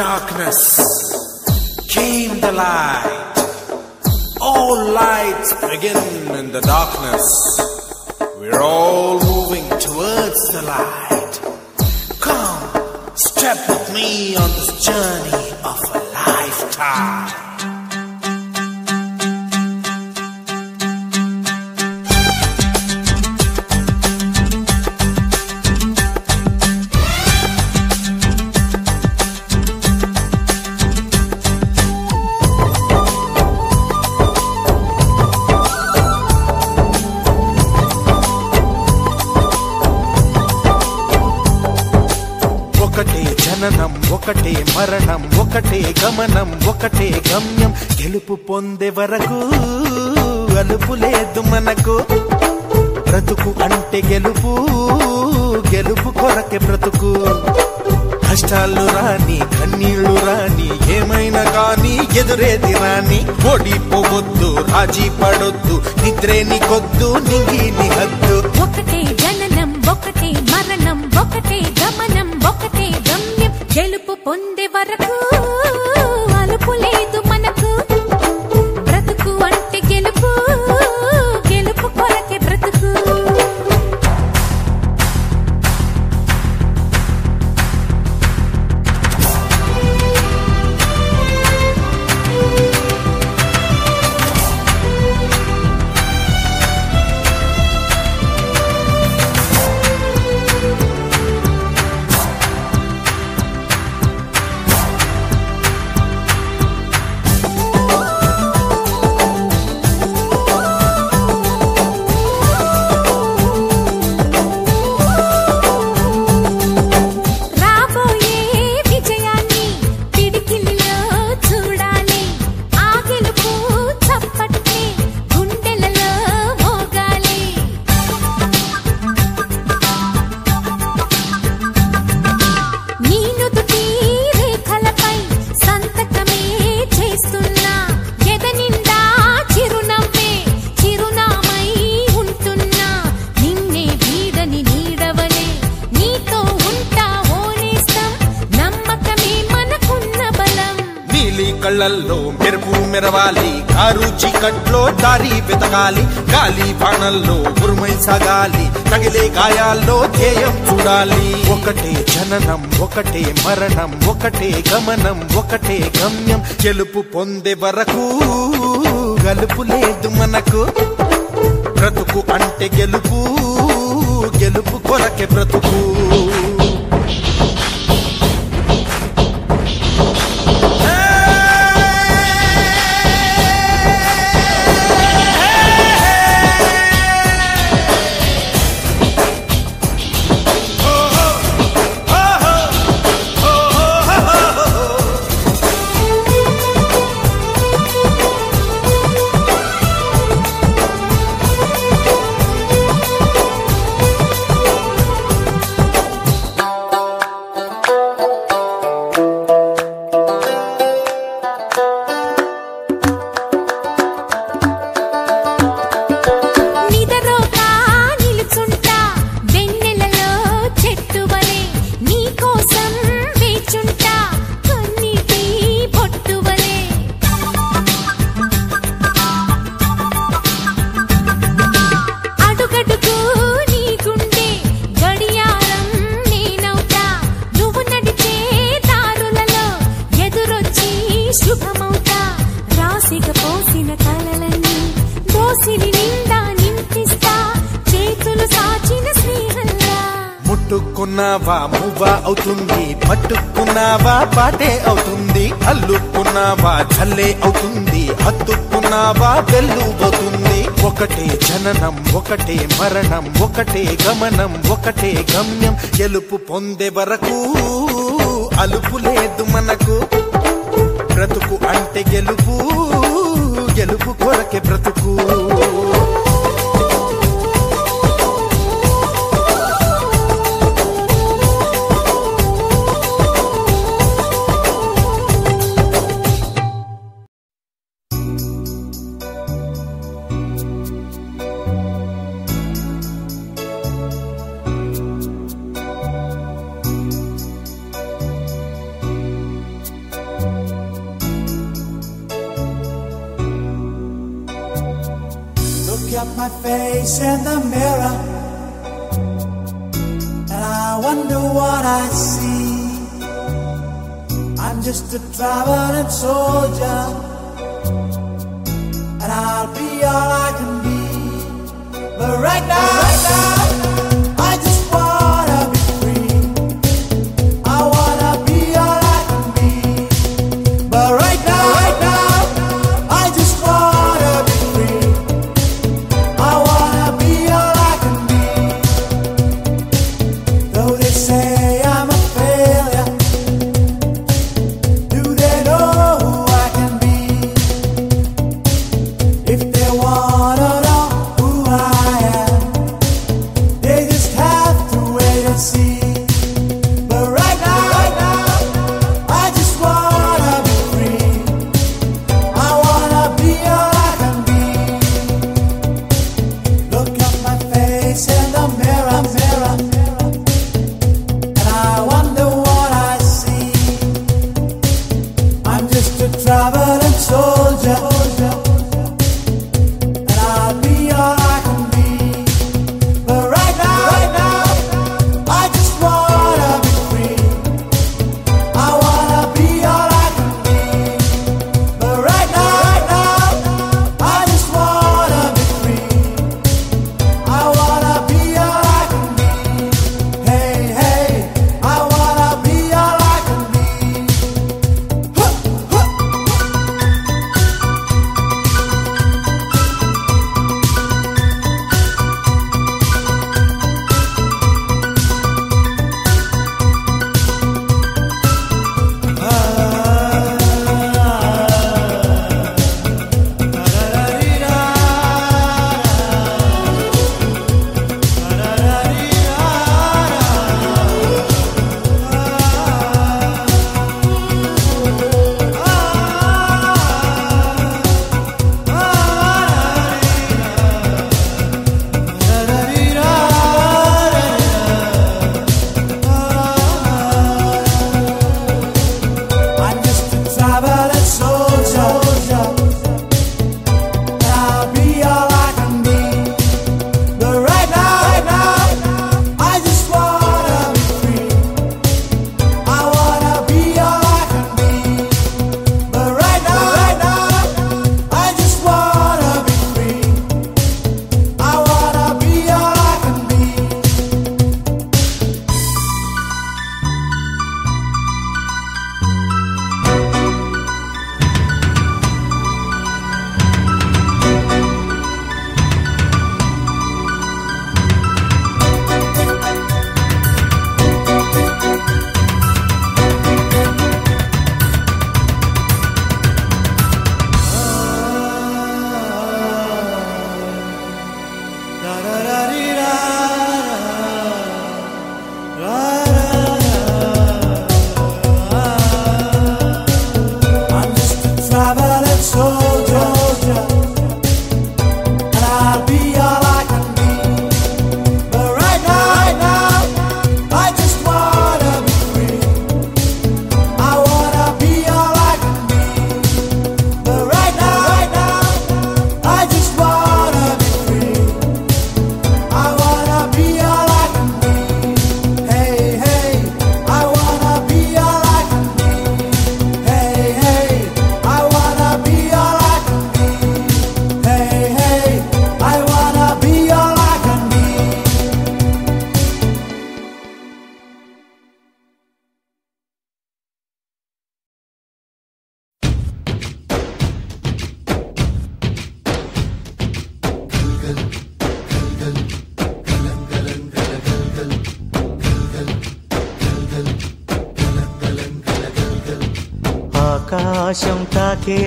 darkness came the light. All lights begin in the darkness. We're all moving towards the light. Come, step with me on this journey of a lifetime. ఒకటే గమనం ఒకటే గమ్యం. గెలుపు పొందే వరకు అలుపు లేదు మనకు. బ్రతుకు అంటే గెలుపు గెలుపు కొరకే బ్రతుకు. కష్టాలు రాని కన్నీళ్ళు రాని ఏమైనా కాని ఎదురేది రాని. ఓడిపోవద్దు రాజీ పడొద్దు నిద్రే నీకొద్దు నింగి నిహద్దు ఒకటే జననం ఒకటే మరణం ఒకటే పొందే వరకు ఒకటే జననం ఒకటే మరణం ఒకటే గమనం ఒకటే గమ్యం. గెలుపు పొందే వరకు గలుపు లేదు మనకు. బ్రతుకు అంటే గెలుపు గెలుపు కొరకే బ్రతుకు. ఒకటే మరణం ఒకటే గమనం ఒకటే గమ్యం. గెలుపు పొందే వరకు అలుపు లేదు మనకు. బ్రతుకు అంటే గెలుపు గెలుపు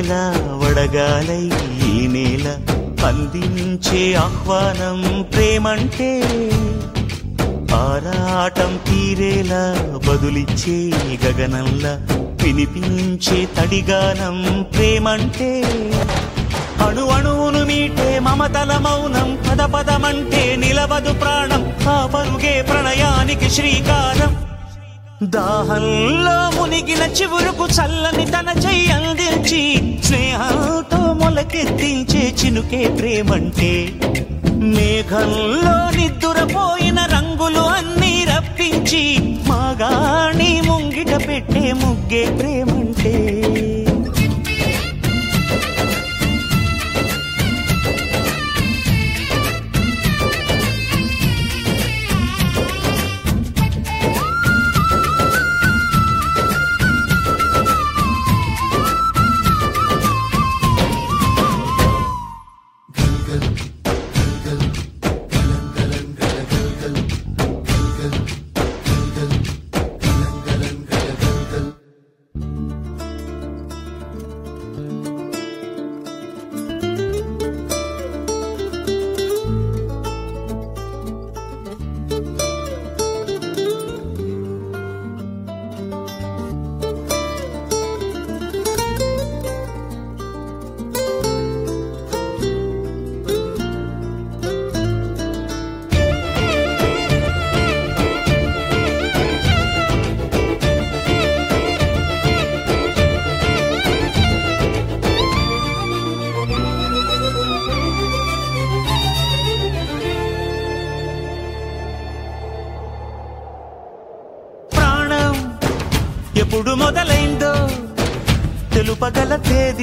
నేల వడగాలై ఈ నేల అందించే ఆహ్వానం ప్రేమంటే. ఆరాటం తీరేలా బదులిచ్చే గగనంలా వినిపించే తడిగానం ప్రేమంటే. అణు అణువును మీటే మమతల మౌనం పద పదమంటే నిలవదు ప్రాణం. ఆ పరుగే ప్రణయానికి శ్రీకారం. దాహంలో మునిగిన చివురుకు చల్లని తన చెయ్యి అందించి స్నేహంతో మొలకెత్తించే చినుకే ప్రేమంటే మేఘంలో నిద్దురపోయిన రంగులు అన్నీ రప్పించి మాగాణి ముంగిట పెట్టే ముగ్గే ప్రేమంటే.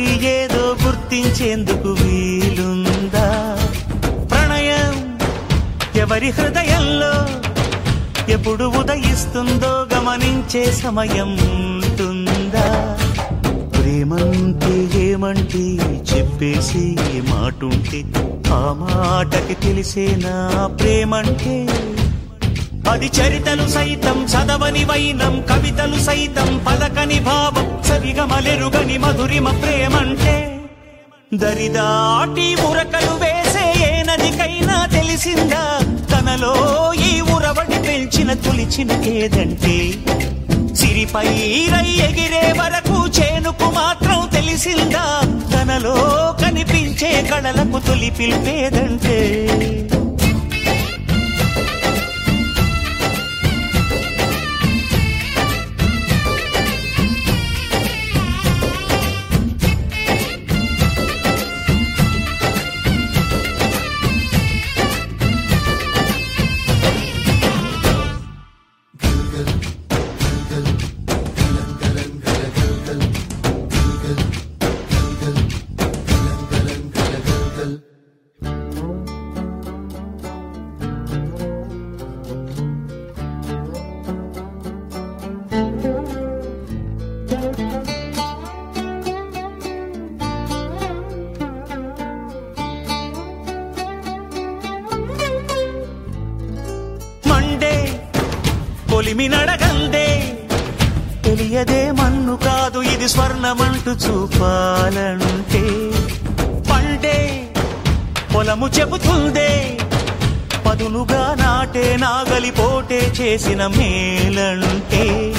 తెలుపగల ఏదో గుర్తించేందుకు వీలుందా? ప్రణయం ఎవరి హృదయంలో ఎప్పుడు ఉదయిస్తుందో గమనించే సమయం ఉంటుందా? ప్రేమంటే ఏమంటే చెప్పేసి మాటుంటే ఆ మాటకి తెలిసేనా ప్రేమంటే అది చరితలు సైతం చదవని వైనం కవితలు సైతం పలకని భావం సవిగమలెరుగని మధురిమ ప్రేమంటే. దరిదాటి ఉరకలు వేసే ఏ నదికైనా తెలిసిందా? తనలో ఈ ఉరవడి పెంచిన తులిచిన ఏదంటే? సిరిపై రై ఎగిరే వరకు చేనుకు మాత్రం తెలిసిందా? తనలో కనిపించే కళలకు తొలి పిలిపేదంటే? పట్టు చూపాలంటే. పండే పొలము చెబుతుందే. పదునుగా నాటే నాగలి పోటే చేసిన మేలంటే.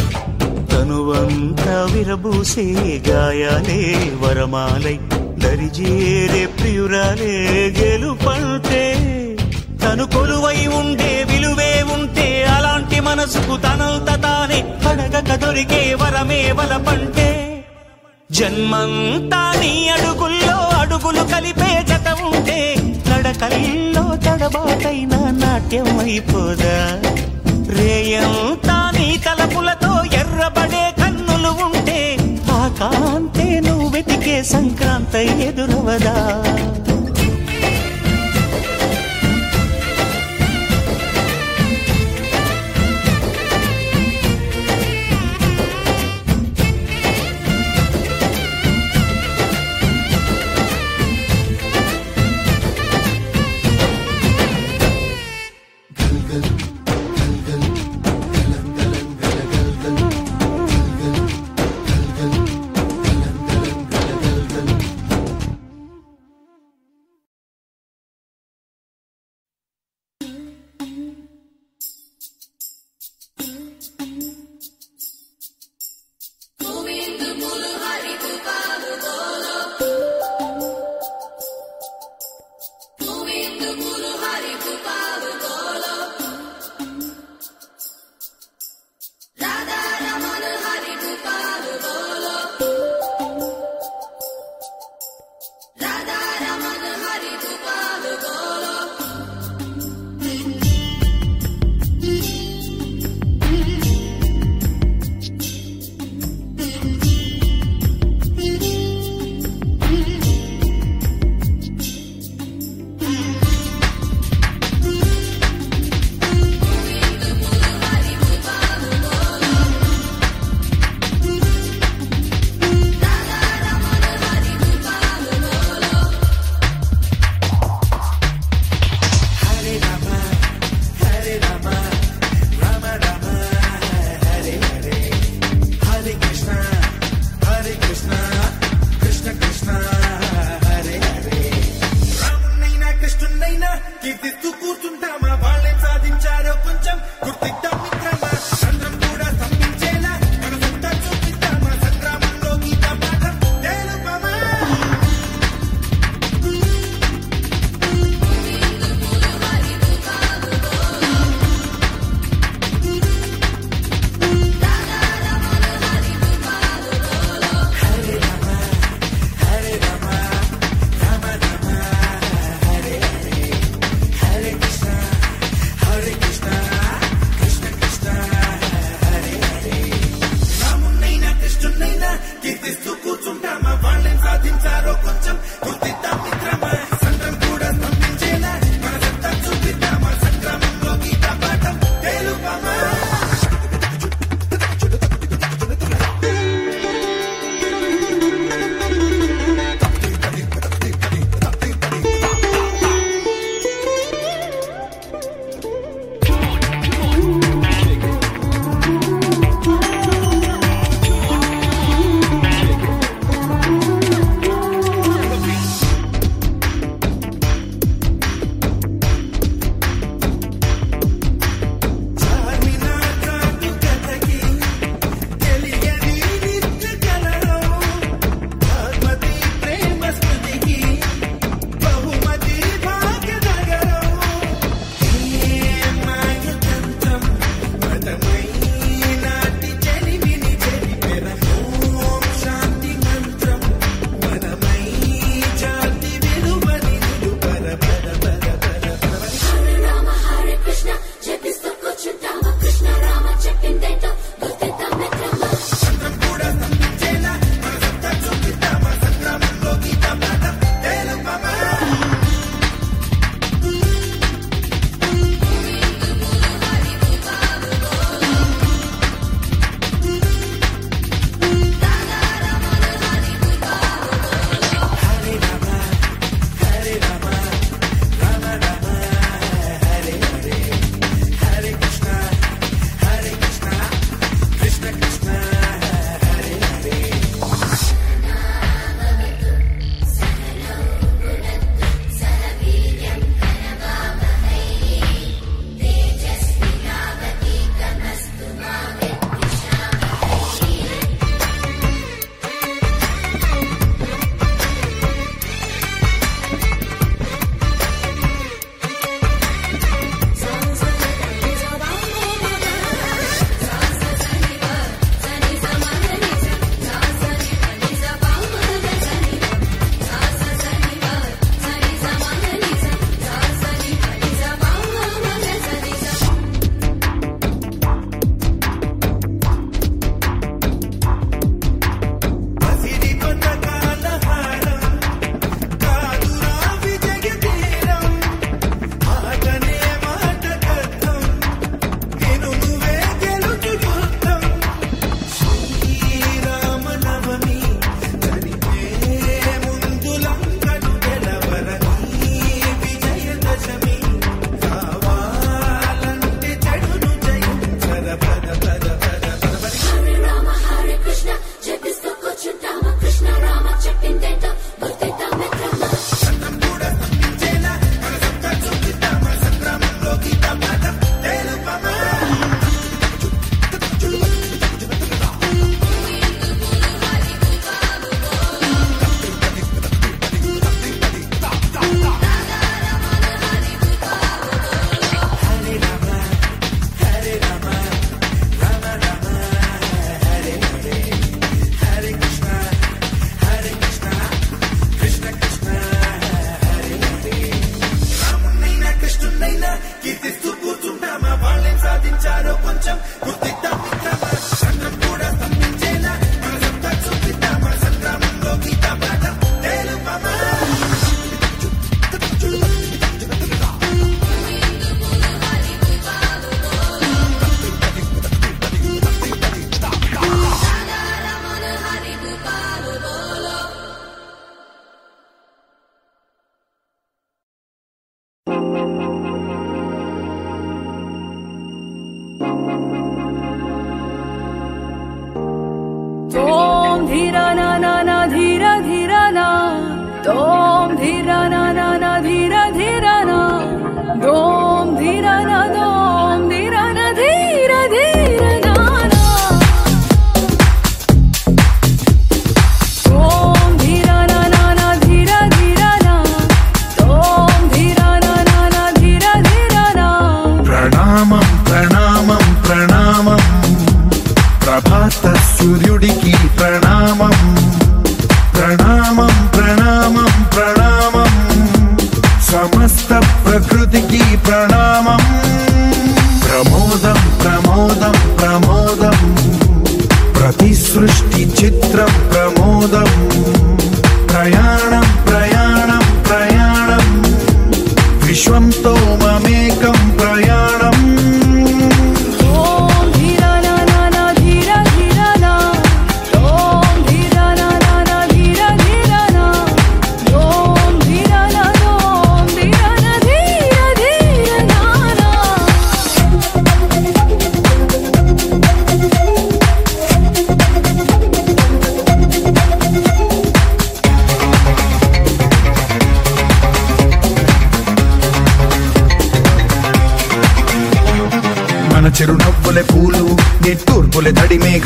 తనువంత విరబూసే గాయాలే వరమాలై. దరిజేరే ప్రియురాలే గెలుపంటే. తను కొలువై ఉండే విలువే ఉంటే అలాంటి మనసుకు తనంత తానే అడగక దొరికే వరమే వలపంటే. జన్మంతా నీ అడుగుల్లో అడుగులు కలిపే జత ఉంటే నడకల్లో తడబాటైన నాట్యం అయిపోదా? రేయంతా నీ తలపులతో ఎర్రబడే కన్నులు ఉంటే ఆ కాంతే నువ్వు వెతికే సంక్రాంతి ఎదురవదా?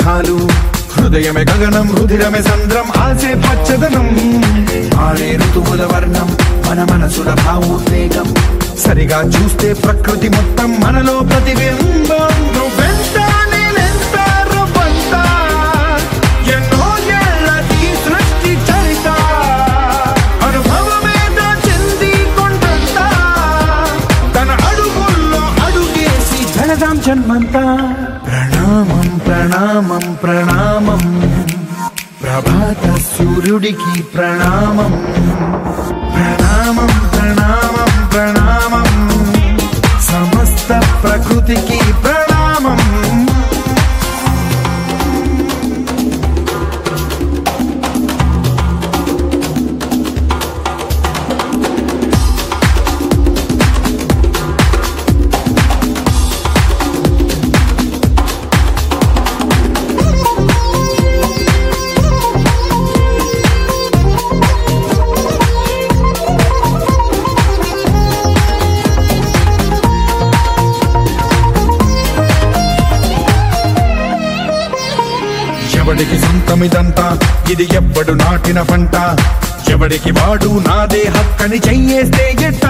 మేఘాలు హృదయమే గగనం రుధిరమే సంద్రం ఆసే పచ్చదనం. ఆడే ఋతువుల వర్ణం మన మనసుల భావోద్వేగం. సరిగా చూస్తే ప్రకృతి మొత్తం మనలో ప్రతిబింబం. నువ్వెంత ప్రణామం ప్రణామం. ప్రభాత సూర్యుడికి ప్రణామం. ప్రణామం ప్రణామం ప్రణామం. సమస్త ప్రకృతికి ప్రణామం. ఎవడికి ఇది ఎవ్వడు నాటిన పంట. ఎవడికి వాడు నాదే హక్కని చెయ్యేస్తే ఎట్ట?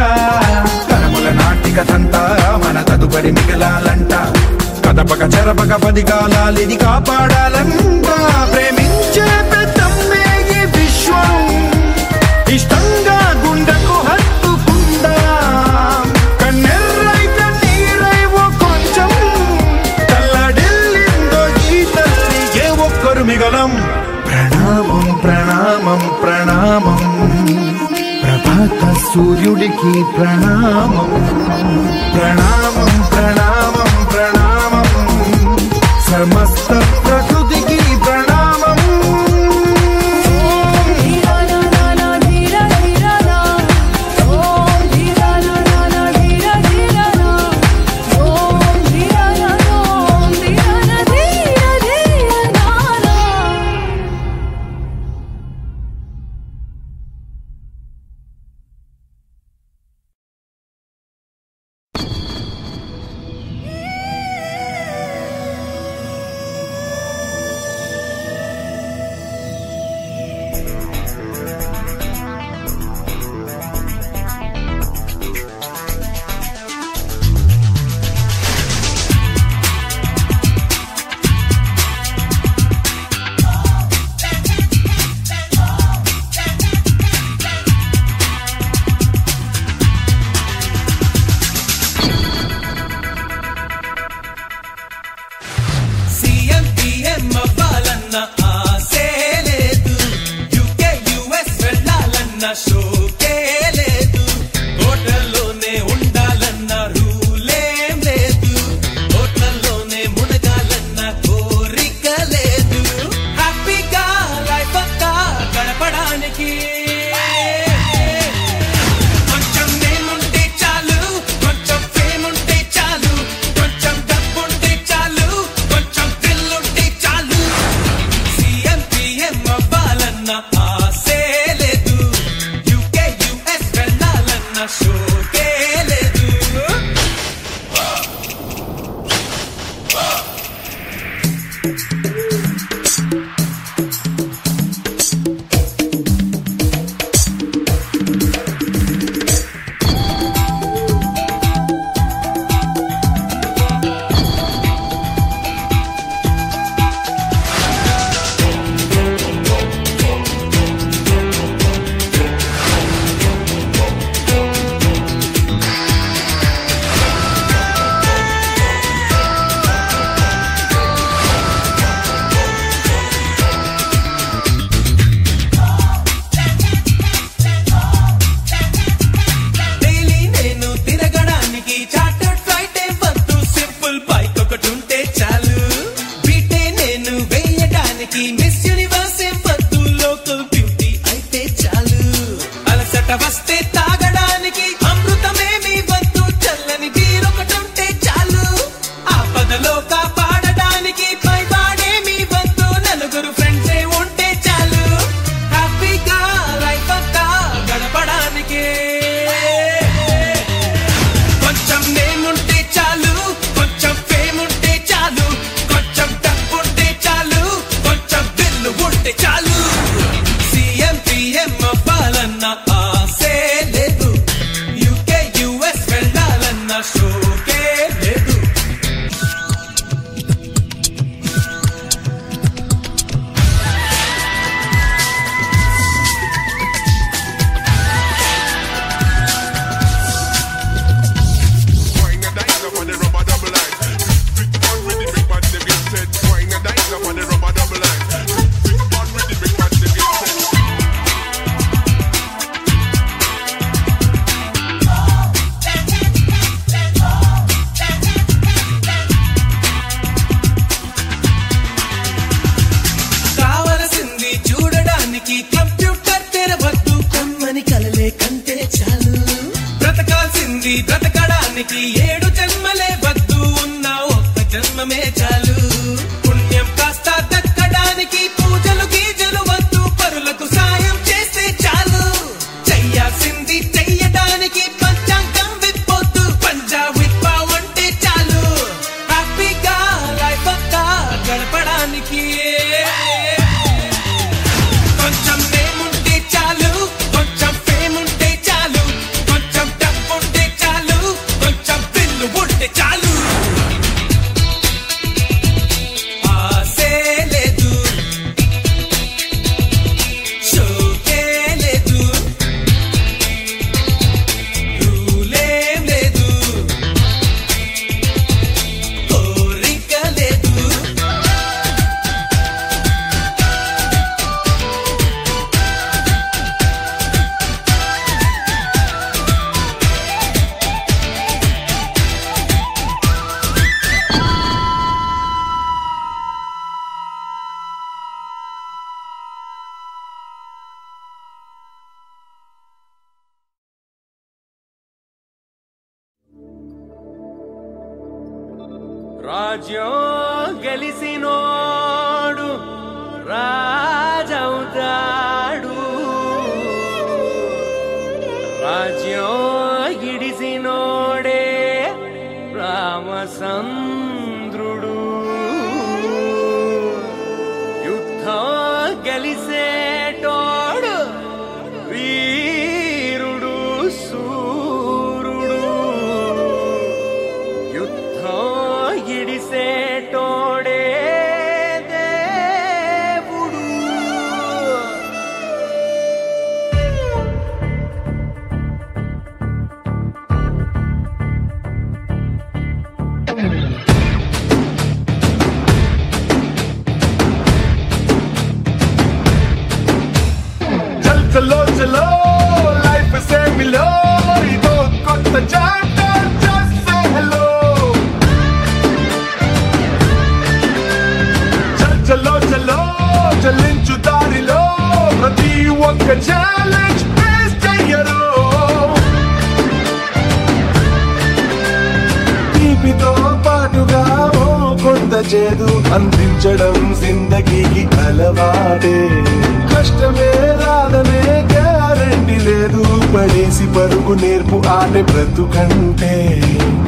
తరముల నాటిక తంతా మన తదుపరి మిగలాలంట. కదపక చెరపక పది కాలాలిది కాపాడాలంట. ప్రేమించే పెద్దమ్మే ఈ విశ్వం. ఇష్టం నామం ప్రభాత సూర్యుడికి ప్రణామం. ప్రణామం ప్రణామం ప్రణామం. సమస్త చేదు అందించడం జిందగీకి అలవాటే. కష్టమే రాదనే గ్యారంటీ లేదు పడేసి పరుగు నేర్పు ఆట బ్రతుకంటే.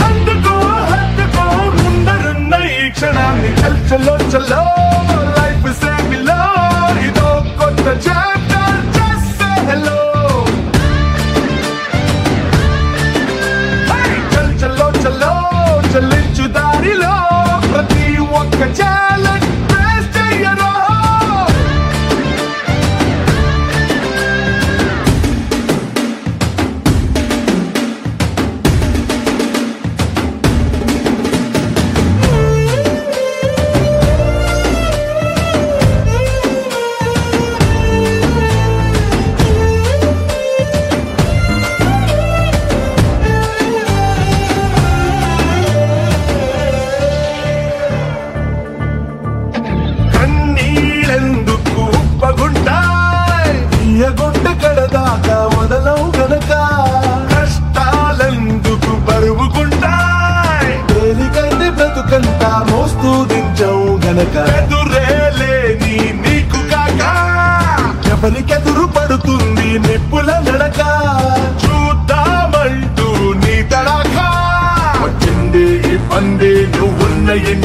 అందుకో హద్దుకో ముందరున్న ఈ క్షణాన్ని చల్లో. చల్లో లైఫ్ సేమిలో ఇదో కొత్త 看家。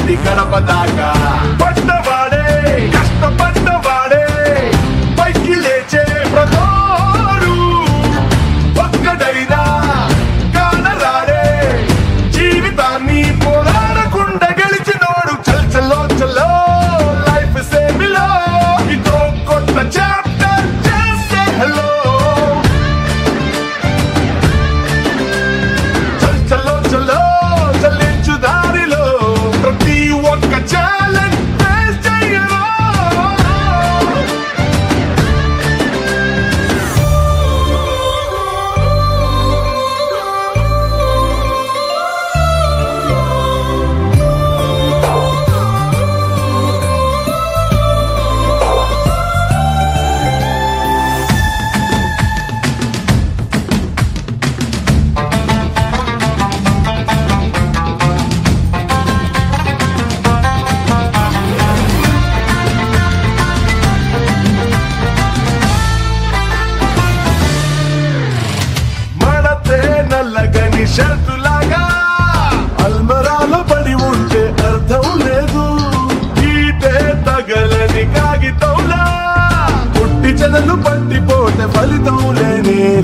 de Carapadaca.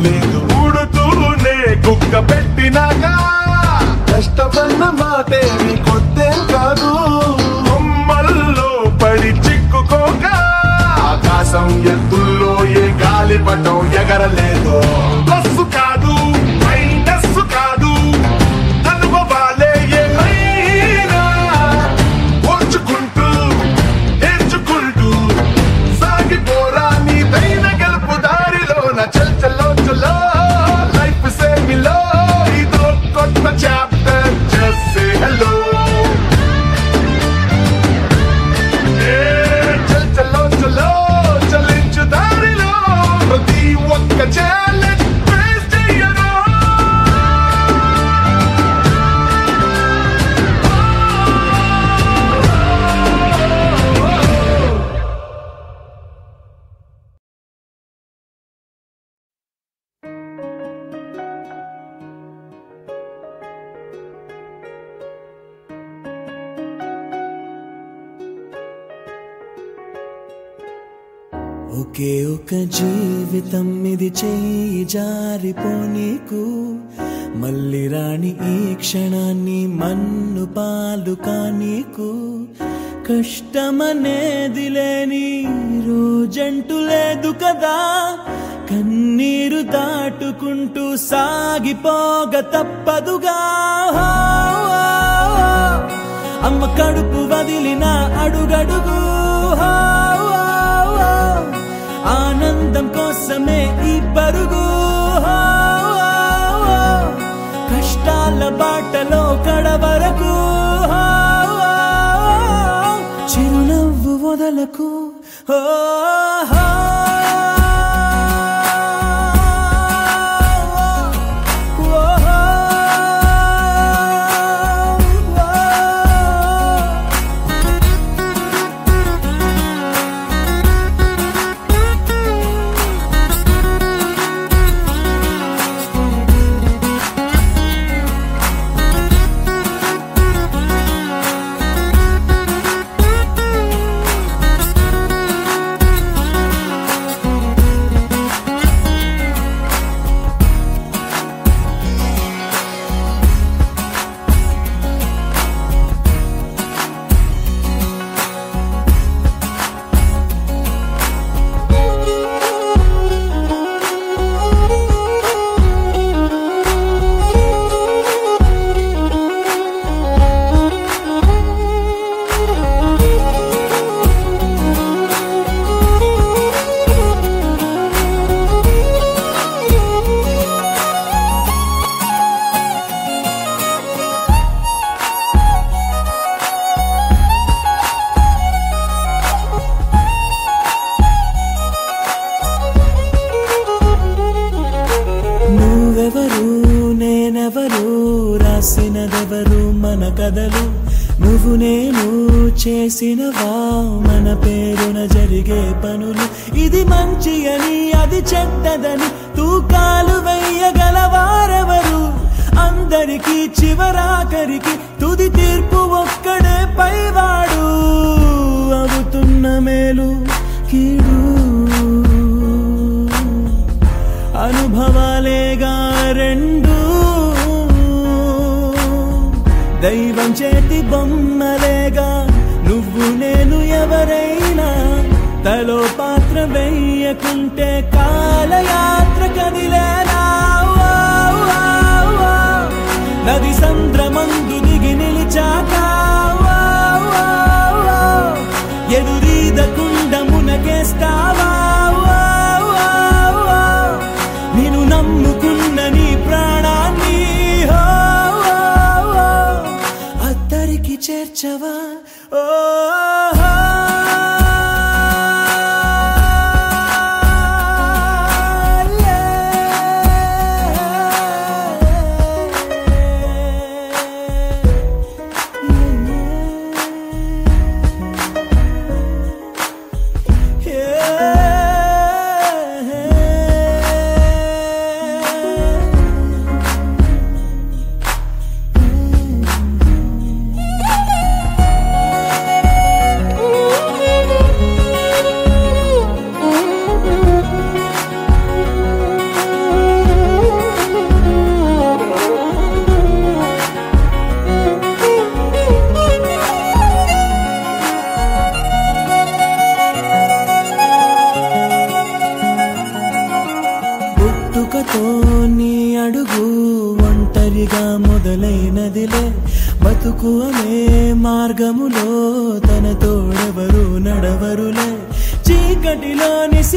లేదు ఊడుతూనే కుక్క పెట్టినాక కష్టపడిన మాటేమి కొద్దేం కాదు. బొమ్మల్లో పడి చిక్కుకోక ఆకాశం ఎత్తుల్లో ఏ గాలి పటం ఎగరలేదు. ఒక జీవితం ఇది చేయి జారిపోనీకు మళ్ళీ రాణి ఈ క్షణాన్ని మన్ను పాలు కానీకు కష్టమనేది లేని రోజంటూ లేదు కదా. కన్నీరు దాటుకుంటూ సాగిపోగ తప్పదుగా. అమ్మ కడుపు వదిలిన అడుగడుగు. ఆనందం కోసమే ఈ పరుగు. కష్టాల బాటలో కడవరకు. చిరునవ్వు వదలకు. ఓ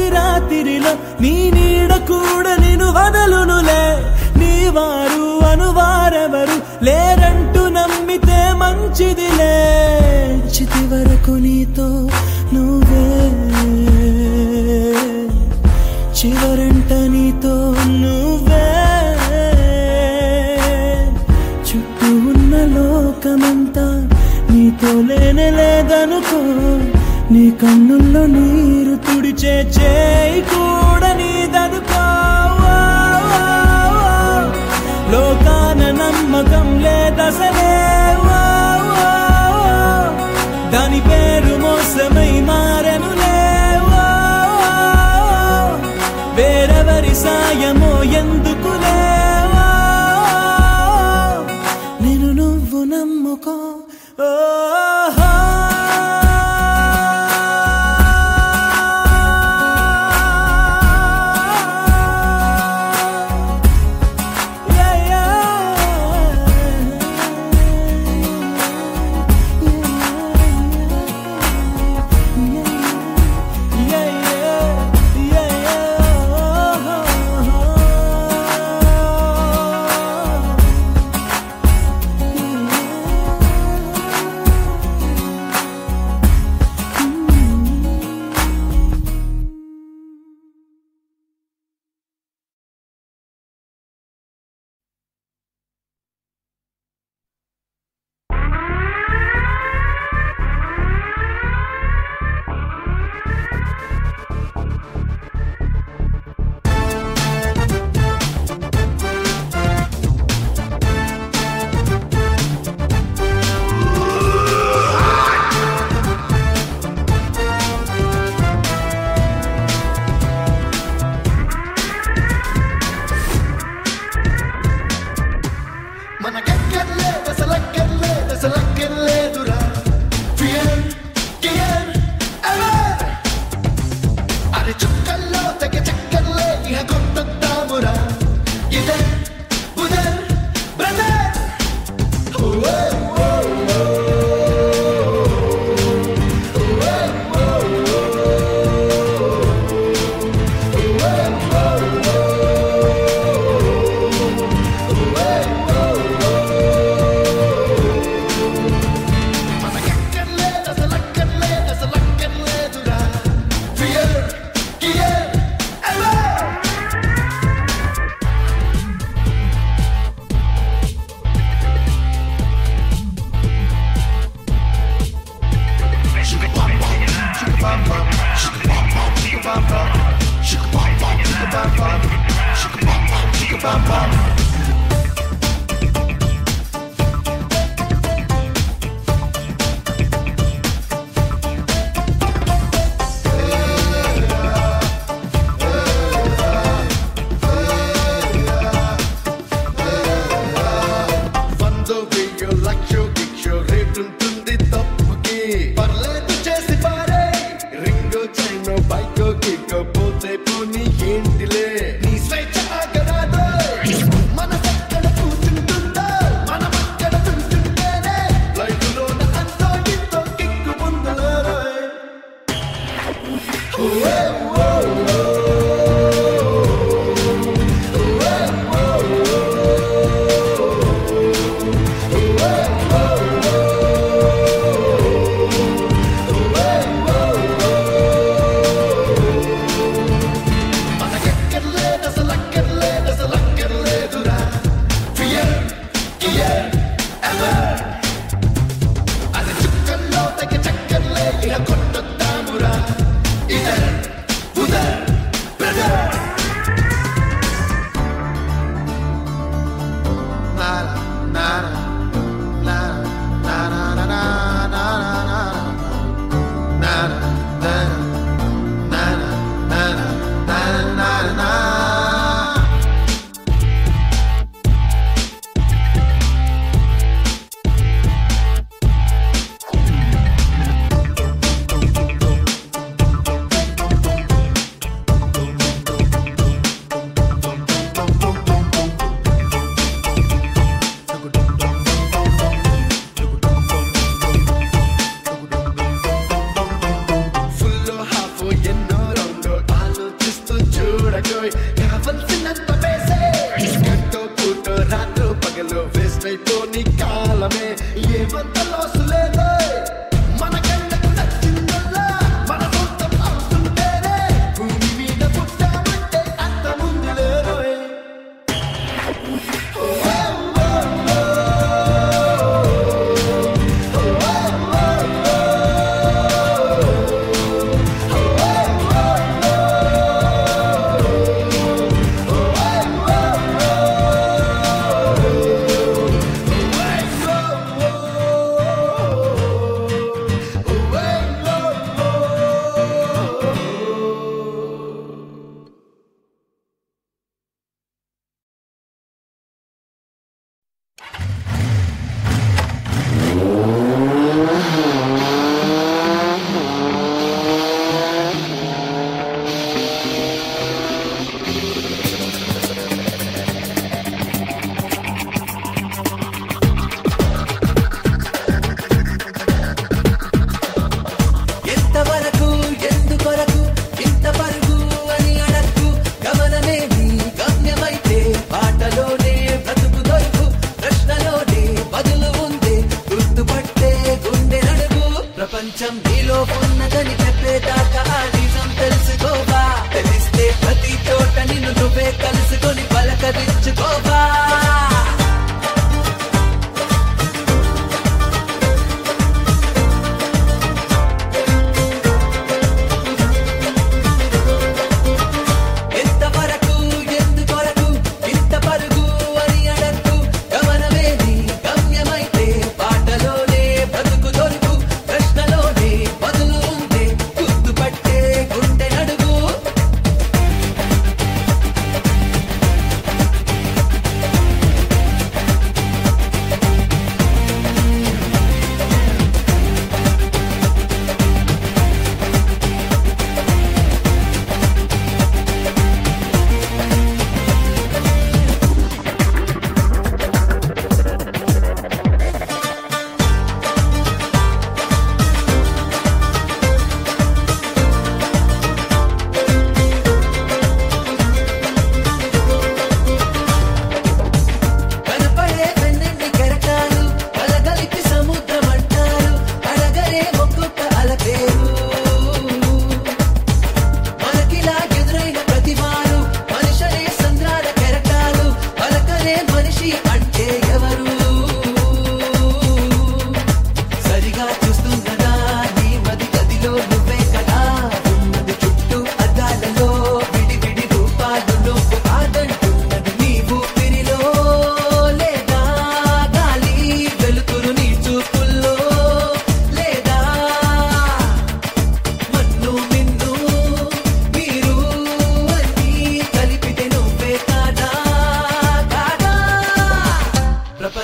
చీకటిలో నిసిరాతిరిలో నీ నీడ కూడా నిన్ను వదలునులే. నీ వారు అనువారెవరు లేరంటూ నమ్మితే మంచిదిలే. చితి వరకు నీతో నువ్వే. చివరంట నీతో నువ్వే. చుట్టూ ఉన్న లోకమంతా నీతో లేనే లేదనుకో. నీ కన్నుల్లో నీ తుడిచే చేయి కూడా నీదనుకో లోకాన నమ్మకం లేదసలే. దాని పేరు మోసమై మారెనులే వేరెవరి సాయమో ఎందు to.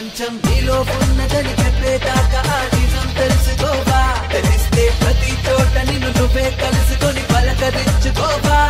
ప్రపంచం నీలో ఉన్నదని చెప్పే దాకా నిజం తెలుసుకోవా. తెలిస్తే ప్రతి చోట నిన్ను నువ్వే కలుసుకొని పలకరించుకోవా.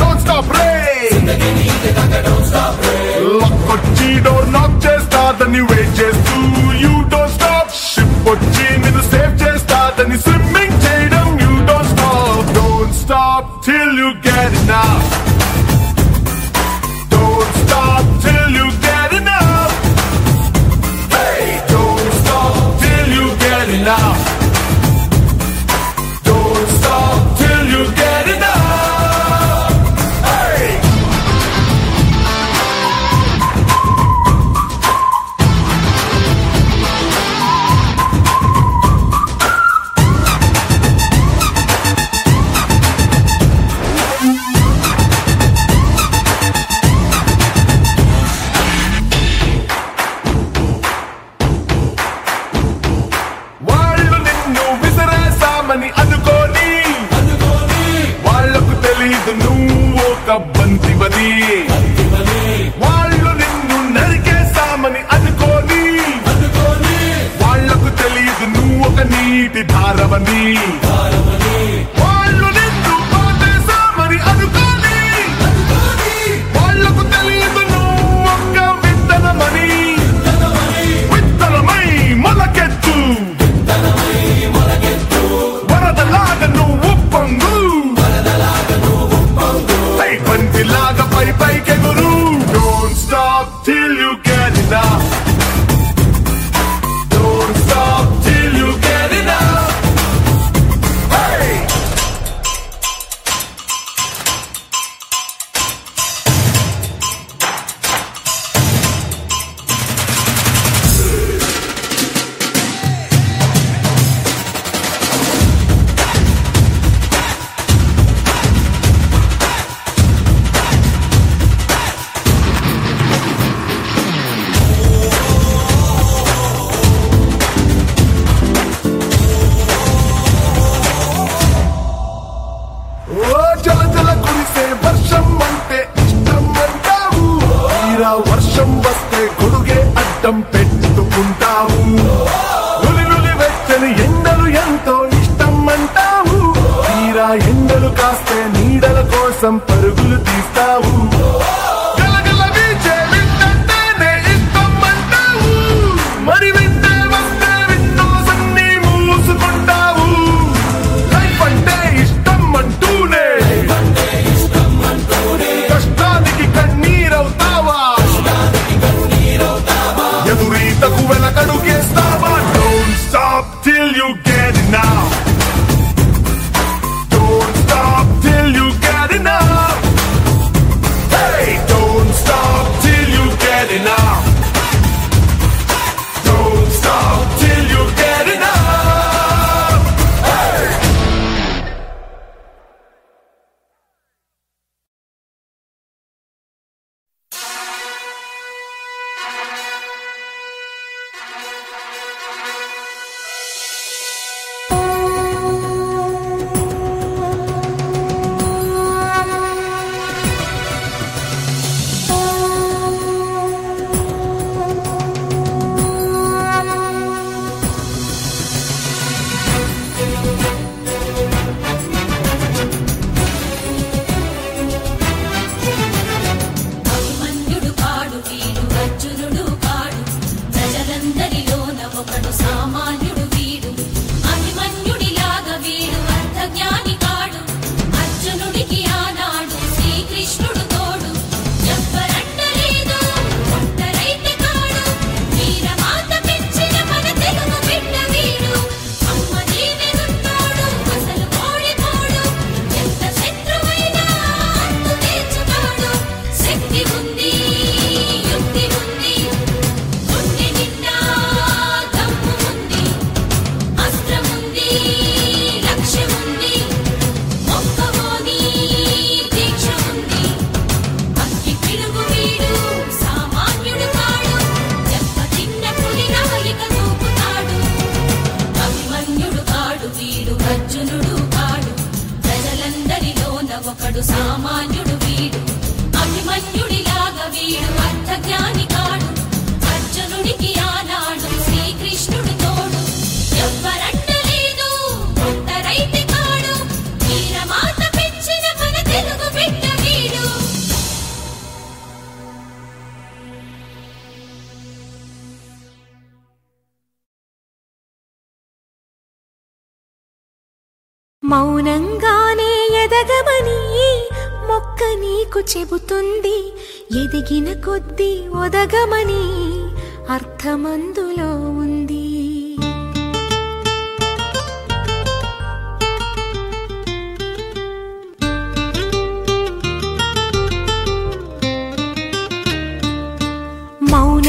డోంట్ స్టాప్ రే లక్కొచ్చి డోర్ నాక్ చేస్తా దాన్ని వెయిట్ చేస్తూ యూ డోంట్ స్టాప్ షిప్ వచ్చి నిన్ను సేఫ్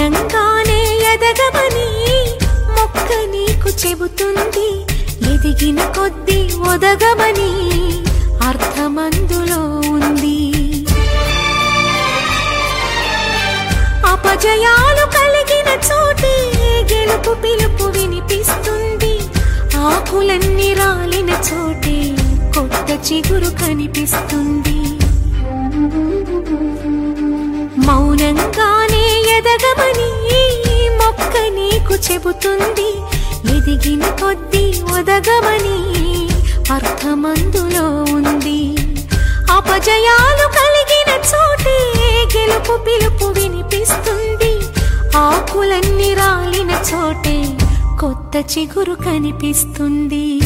ఎదగనంగానే ఎదగమని మొక్క నీకు చెబుతుంది. ఎదిగిన కొద్ది ఒదగమని అర్థమందులో ఉంది. అపజయాలు కలిగిన చోటి గెలుపు పిలుపు వినిపిస్తుంది. ఆకులన్నీ రాలిన చోటే కొత్త చిగురు కనిపిస్తుంది. మౌనంగానే ఎదగమని మొక్క నీకు చెబుతుంది. ఎదిగిన కొద్దీ ఒదగమని అర్థమందులో ఉంది. అపజయాలు కలిగిన చోటే గెలుపు పిలుపు వినిపిస్తుంది. ఆకులన్నీ రాలిన చోటే కొత్త చిగురు కనిపిస్తుంది.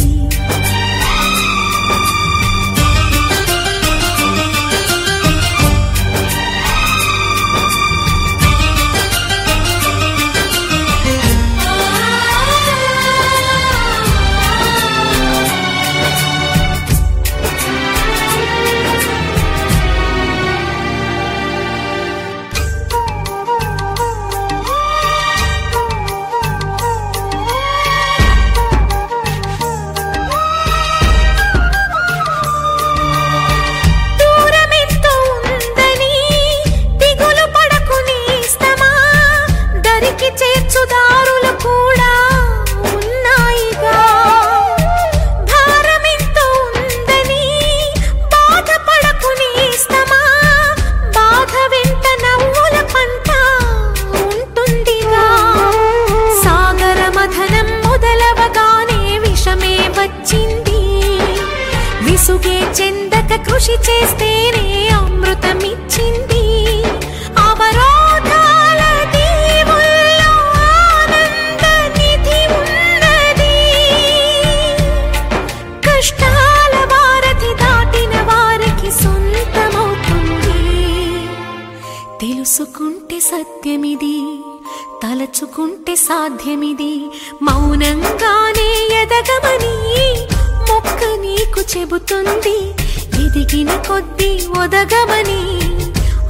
ఒదగమని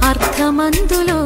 అర్థమందులో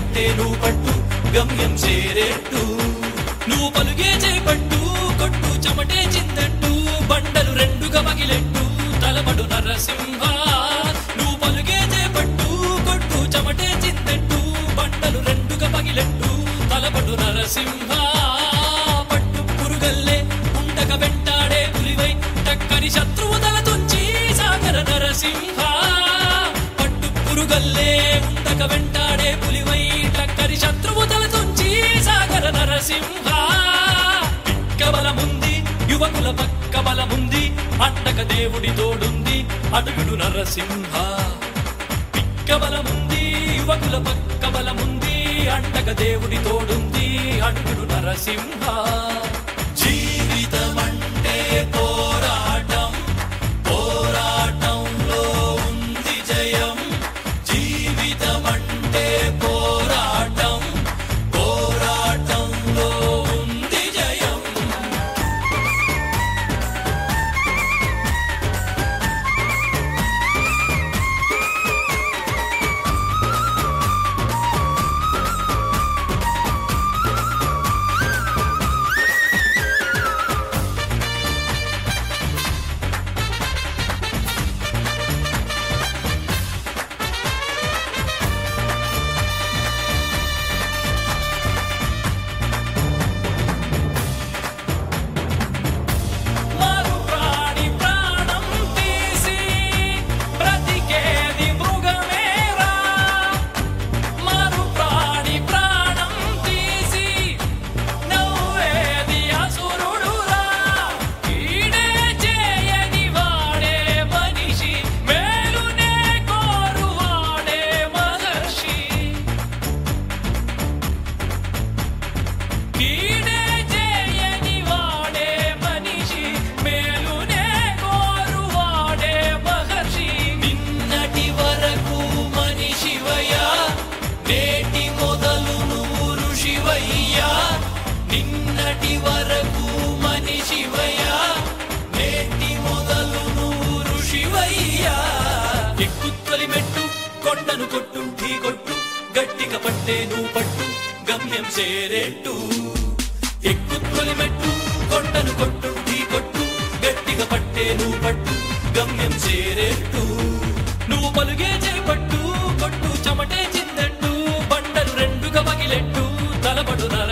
గట్టిగా నువ్వు పట్టు గమ్యం చేరేట్టు. నువ్వు పలుగే చేపట్టు కొట్టు చెమటే చిందట్టు బండలు రెండుగా మగిలెట్టు తలబడు నరసింహ. నువ్వు పలుగే చేపట్టు కొట్టు చెమటే చిందట్టు బండలు రెండుగా మగిలెట్టు తలబడు నరసింహ. పట్టు పురుగల్లే ఉండక వెంటాడే పులివై టక్కని శత్రువు తల తుంచి సాగర నరసింహ. పట్టు పురుగల్లే వెనక వెంటాడే పులివై టక్కరి శత్రువు తలతుంచి సాగర నరసింహ. బలముంది యువకుల పక్క బలముంది అట్టక దేవుడి తోడుంది అడుగుడు నరసింహ. పిక్క బలముంది యువకుల పక్క బలముంది అండక దేవుడి తోడుంది అడుగుడు నరసింహ.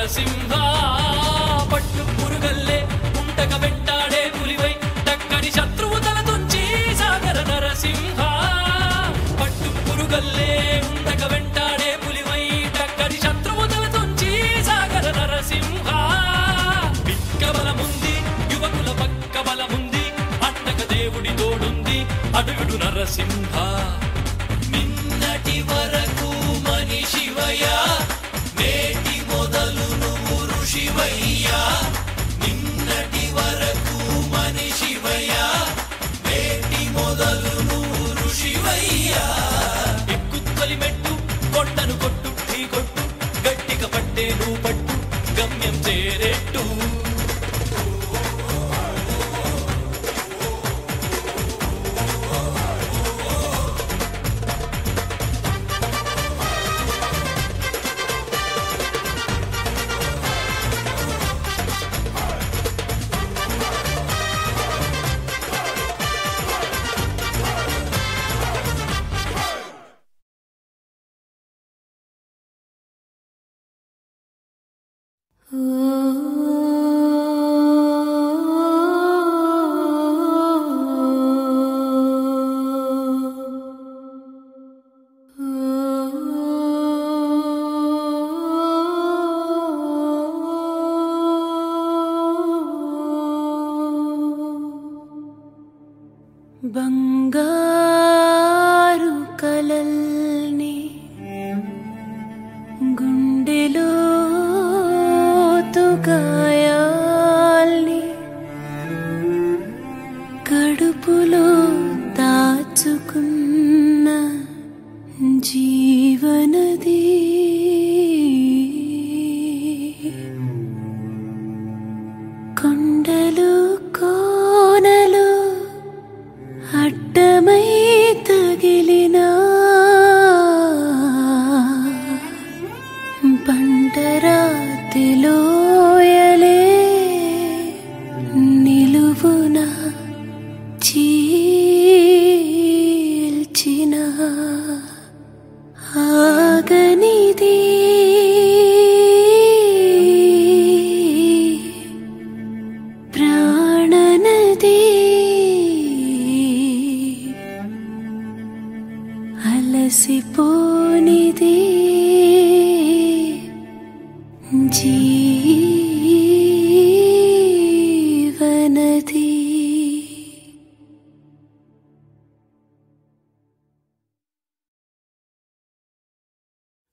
నరసింహ పట్టు away.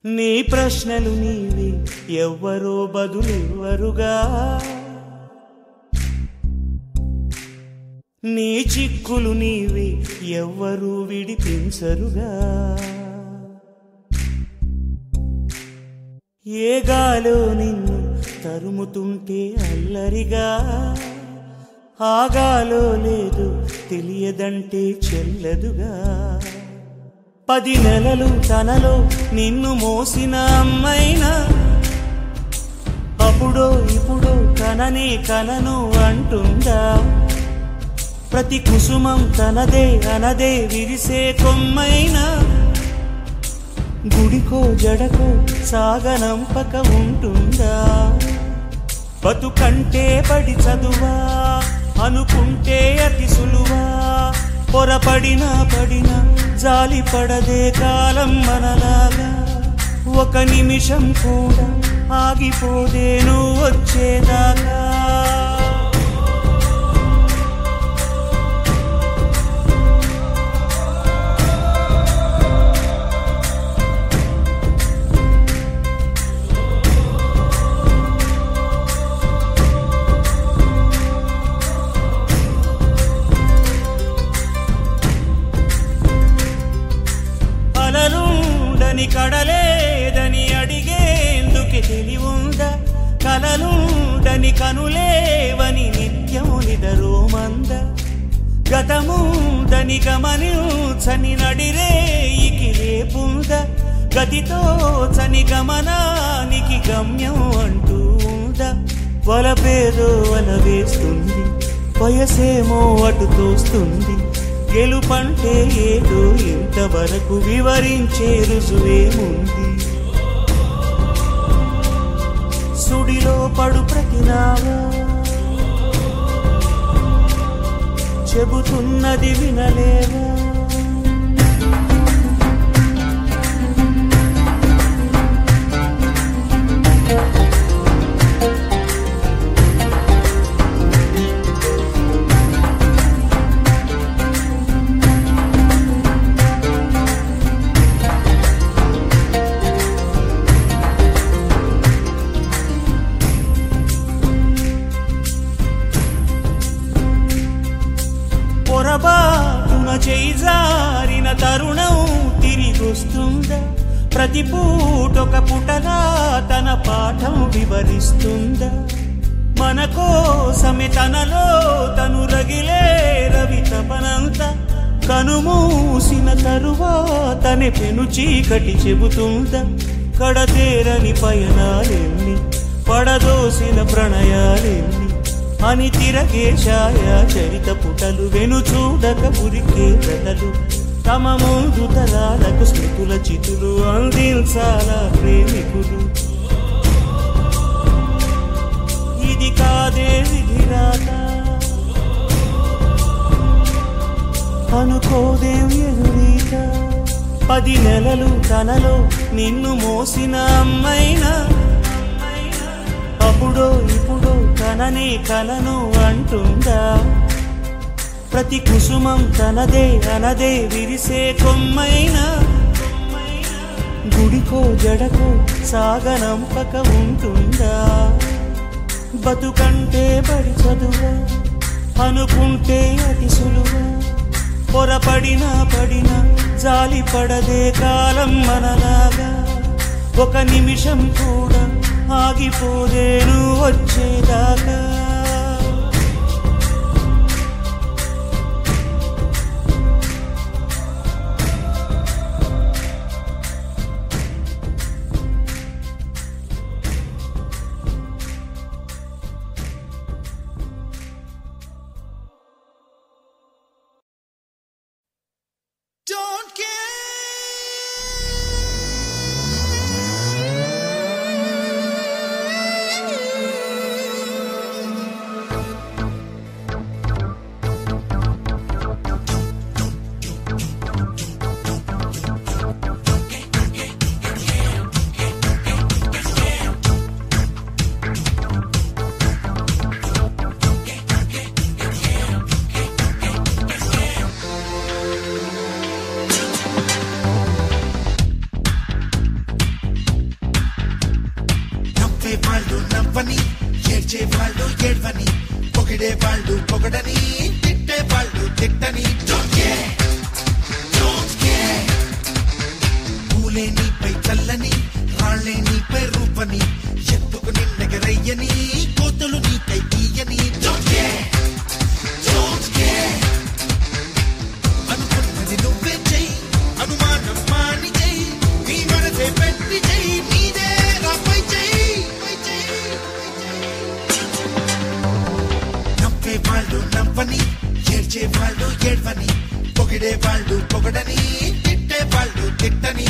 నీ ప్రశ్నలు నీవి ఎవ్వరో బదులెవ్వరుగా. నీ చిక్కులు నీవి ఎవ్వరూ విడిపించరుగా. ఏ గాలో నిన్ను తరుముతుంటే అల్లరిగా. ఆగాలో లేదు తెలియదంటే చెల్లదుగా. పది నెలలు తనలో నిన్ను మోసిన అమ్మైనా? అప్పుడో ఇప్పుడో కననే కనను అంటుందా? ప్రతి కుసుమం తనదే అనదే విరిసే కొమ్మైనా? గుడికో జడకో సాగనంపక ఉంటుందా? బతుకంటే పడి చదువా అనుకుంటే అతి సులువా? పొరపడినా పడినా జాలి పడదే కాలం మనలాగా. ఒక నిమిషం కూడా ఆగిపోదే నువ్వు వచ్చేదాకా. అలలుండని కడలేదని అడిగేందుకు తెలివుందా? కలలుండని కనులేవని నిత్యము నిదరోమంద గతముందని గమనించని నడిరేయికి రేపుంద? గతితో చని గమనానికి గమ్యం అంటూ ఉందా? వలపేదో వల వేస్తుంది వయసేమో అటు తోస్తుంది గెలుపంటే ఏదో ఇంతవరకు వివరించే రుజువేముంది? సుడిలో పడు ప్రతినావా చెబుతున్నది వినలేవా పొరబాటున చేయి తరుణం తిరిగొస్తుందా? ప్రతి పూటొక పుటగా తన పాఠం వివరిస్తుందా? మన కోసమే తనలో తను రగిలే రవి తపనంత. కనుమూసిన తరువాతనే పెను చీకటి చెబుతుందా? కడతేరని పయనాలెన్ని పడదోసిన ప్రణయాలెన్ని అని తిరగే ఛాయ చరిత పుటలు వెను చూడక ఉరికే కథలు తమ ముందు తరాలకు స్మృతుల చితులు అందించాల ప్రేమికులు. ఇది కాదే విధిరాత అనుకోదేం ఎదురీత. పది నెలలు తనలో నిన్ను మోసిన అమ్మైనా. అప్పుడో ఇప్పుడు తననే కలను అంటుందా? ప్రతి కుసుమం తనదే అనదే విరిసే కొమ్మైనా? గుడికో జడకో సాగనంపక ఉంటుందా? బతుకంటే బడి చదువా? అనుకుంటే అతి సులువా? పొరపడినా పడినా జాలి పడదే కాలం మనలాగా? ఒక నిమిషం కూడా ఆగిపోదేను వచ్చేదాకా. నవ్వని ఏడ్చే వాళ్ళు ఏడ్వని. పొగిడే వాళ్ళు పొగడని తిట్టే వాళ్ళు తిట్టని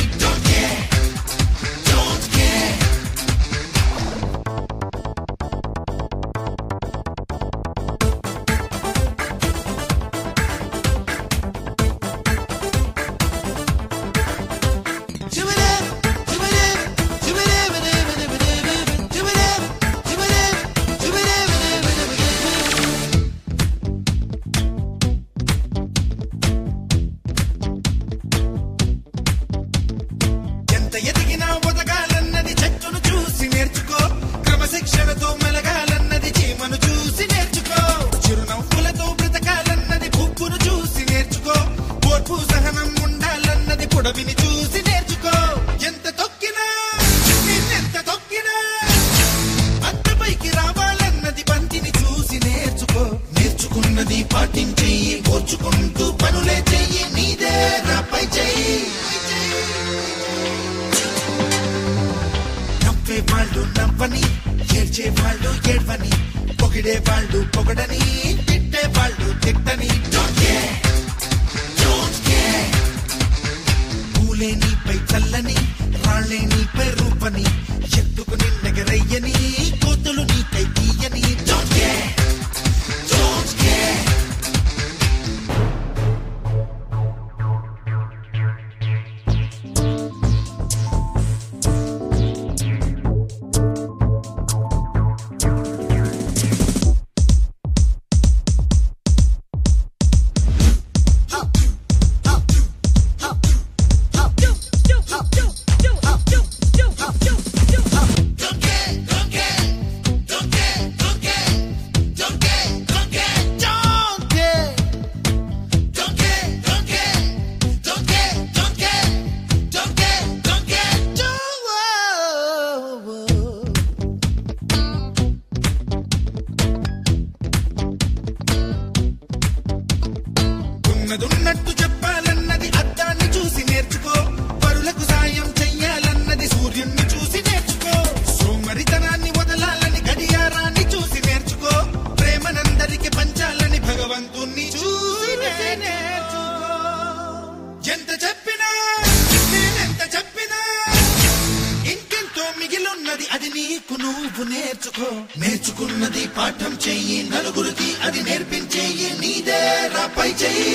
నువ్వు నేర్చుకో. నేర్చుకున్నది పాఠం చెయ్యి నలుగురికి అది నేర్పించేయి నీదే రాపై చెయ్యి.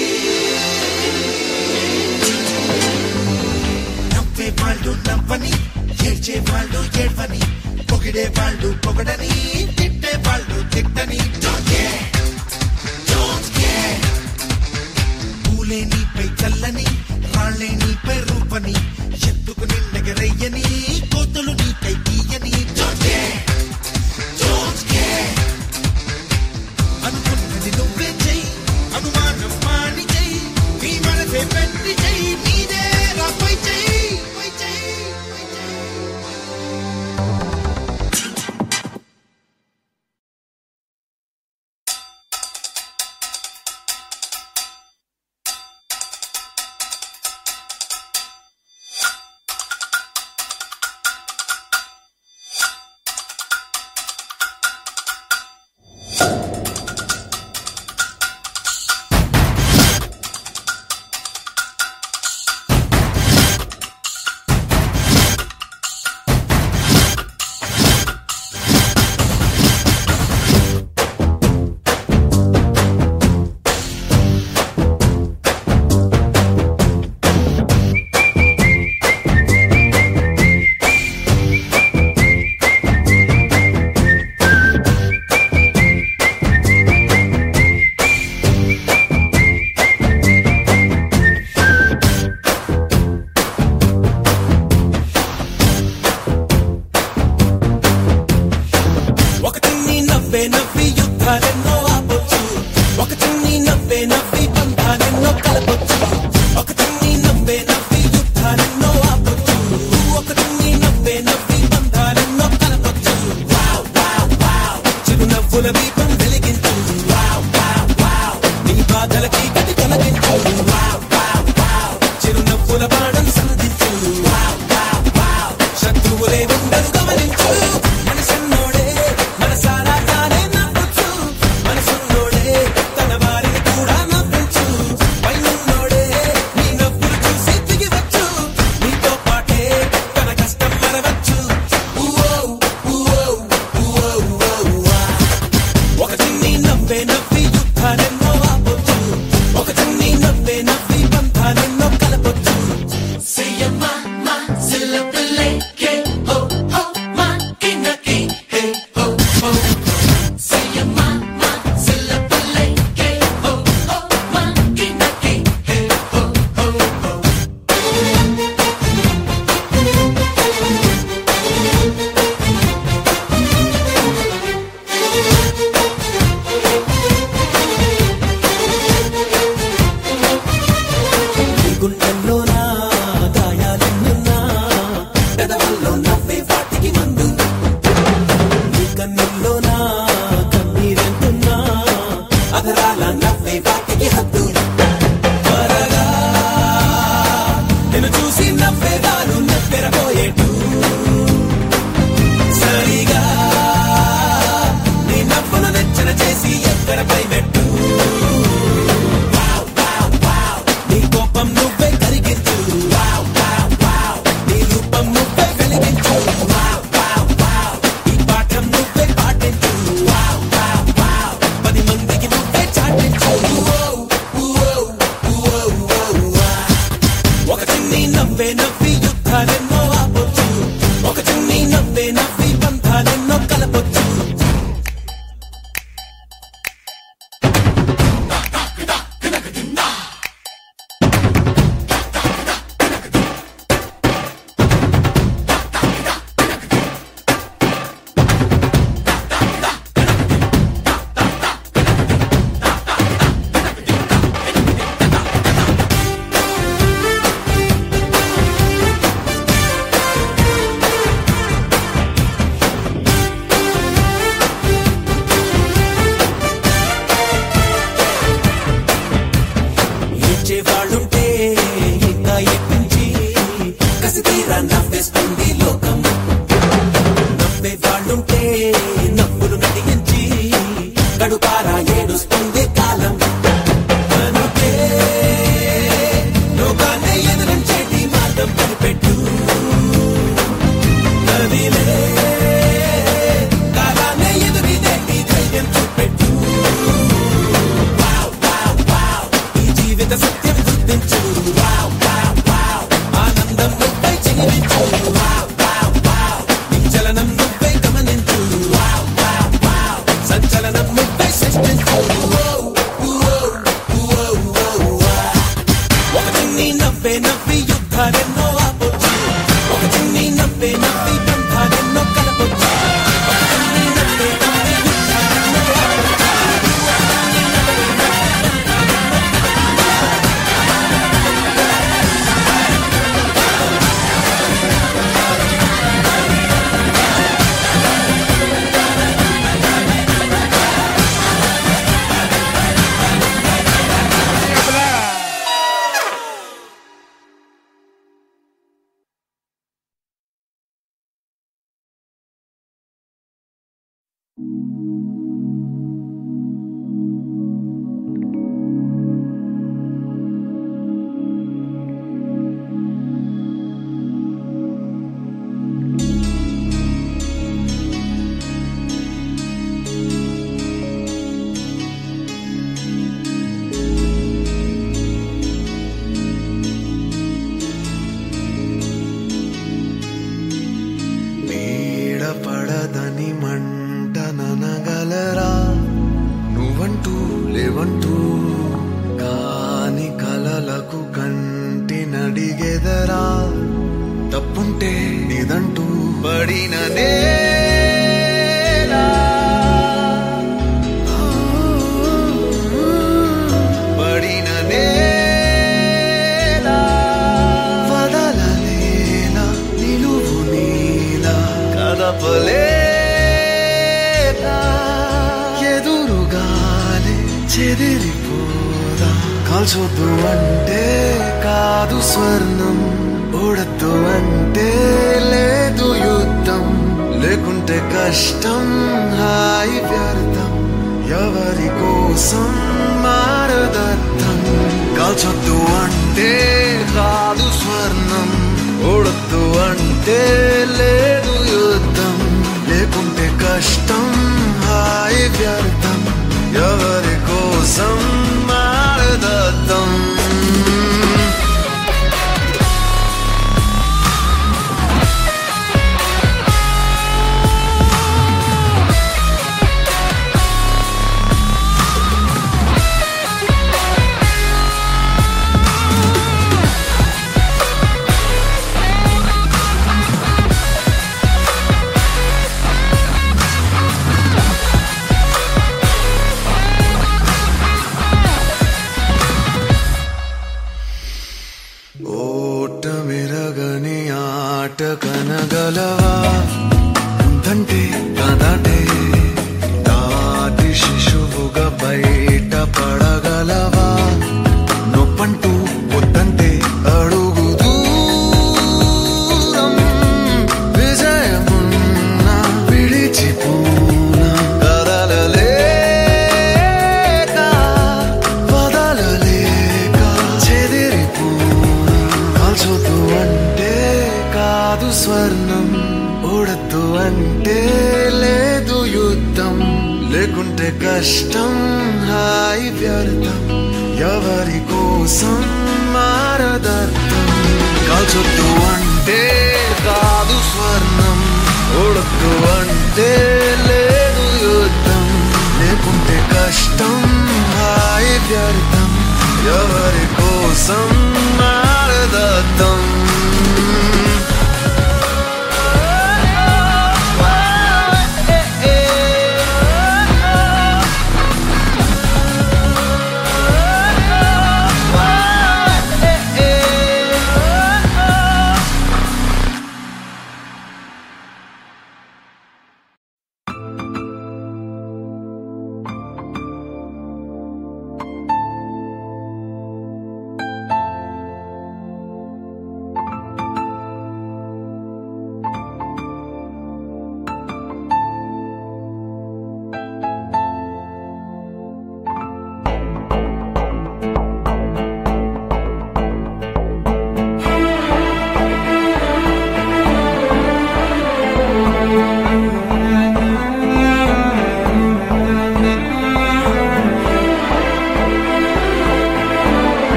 నవ్వే వాళ్ళు నవ్వని ఏడ్చే వాళ్ళు ఏడ్వని పొగిడే వాళ్ళు పొగడని తిట్టే వాళ్ళు తిట్టని.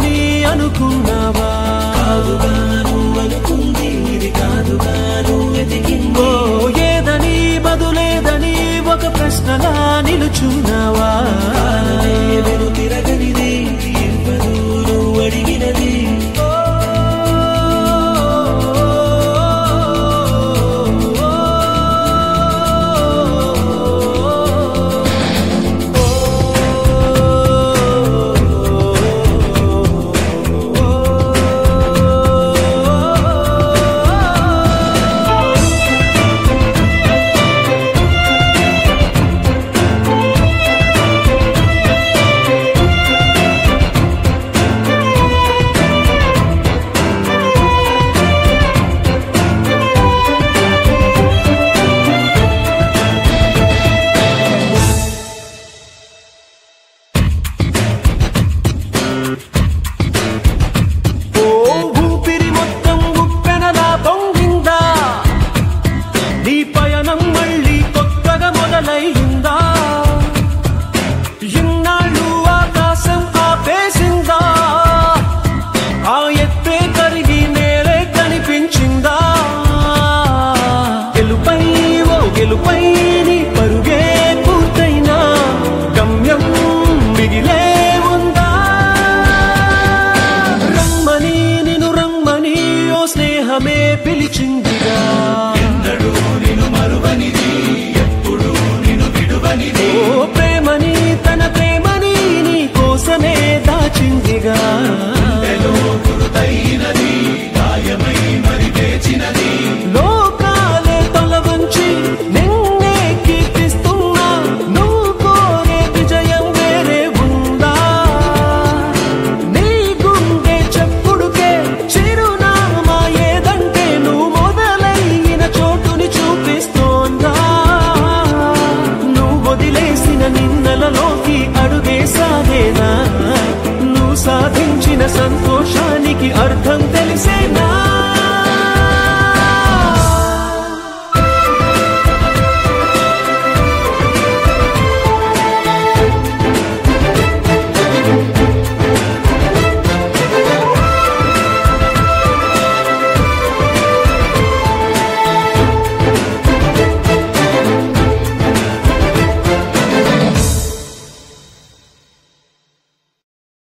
కాదని అనుకున్నావా? కాదుగాను అనుకుంది ఇది కాదుగాను ఎదిగిందో ఏదని బదులేదని ఒక ప్రశ్నలా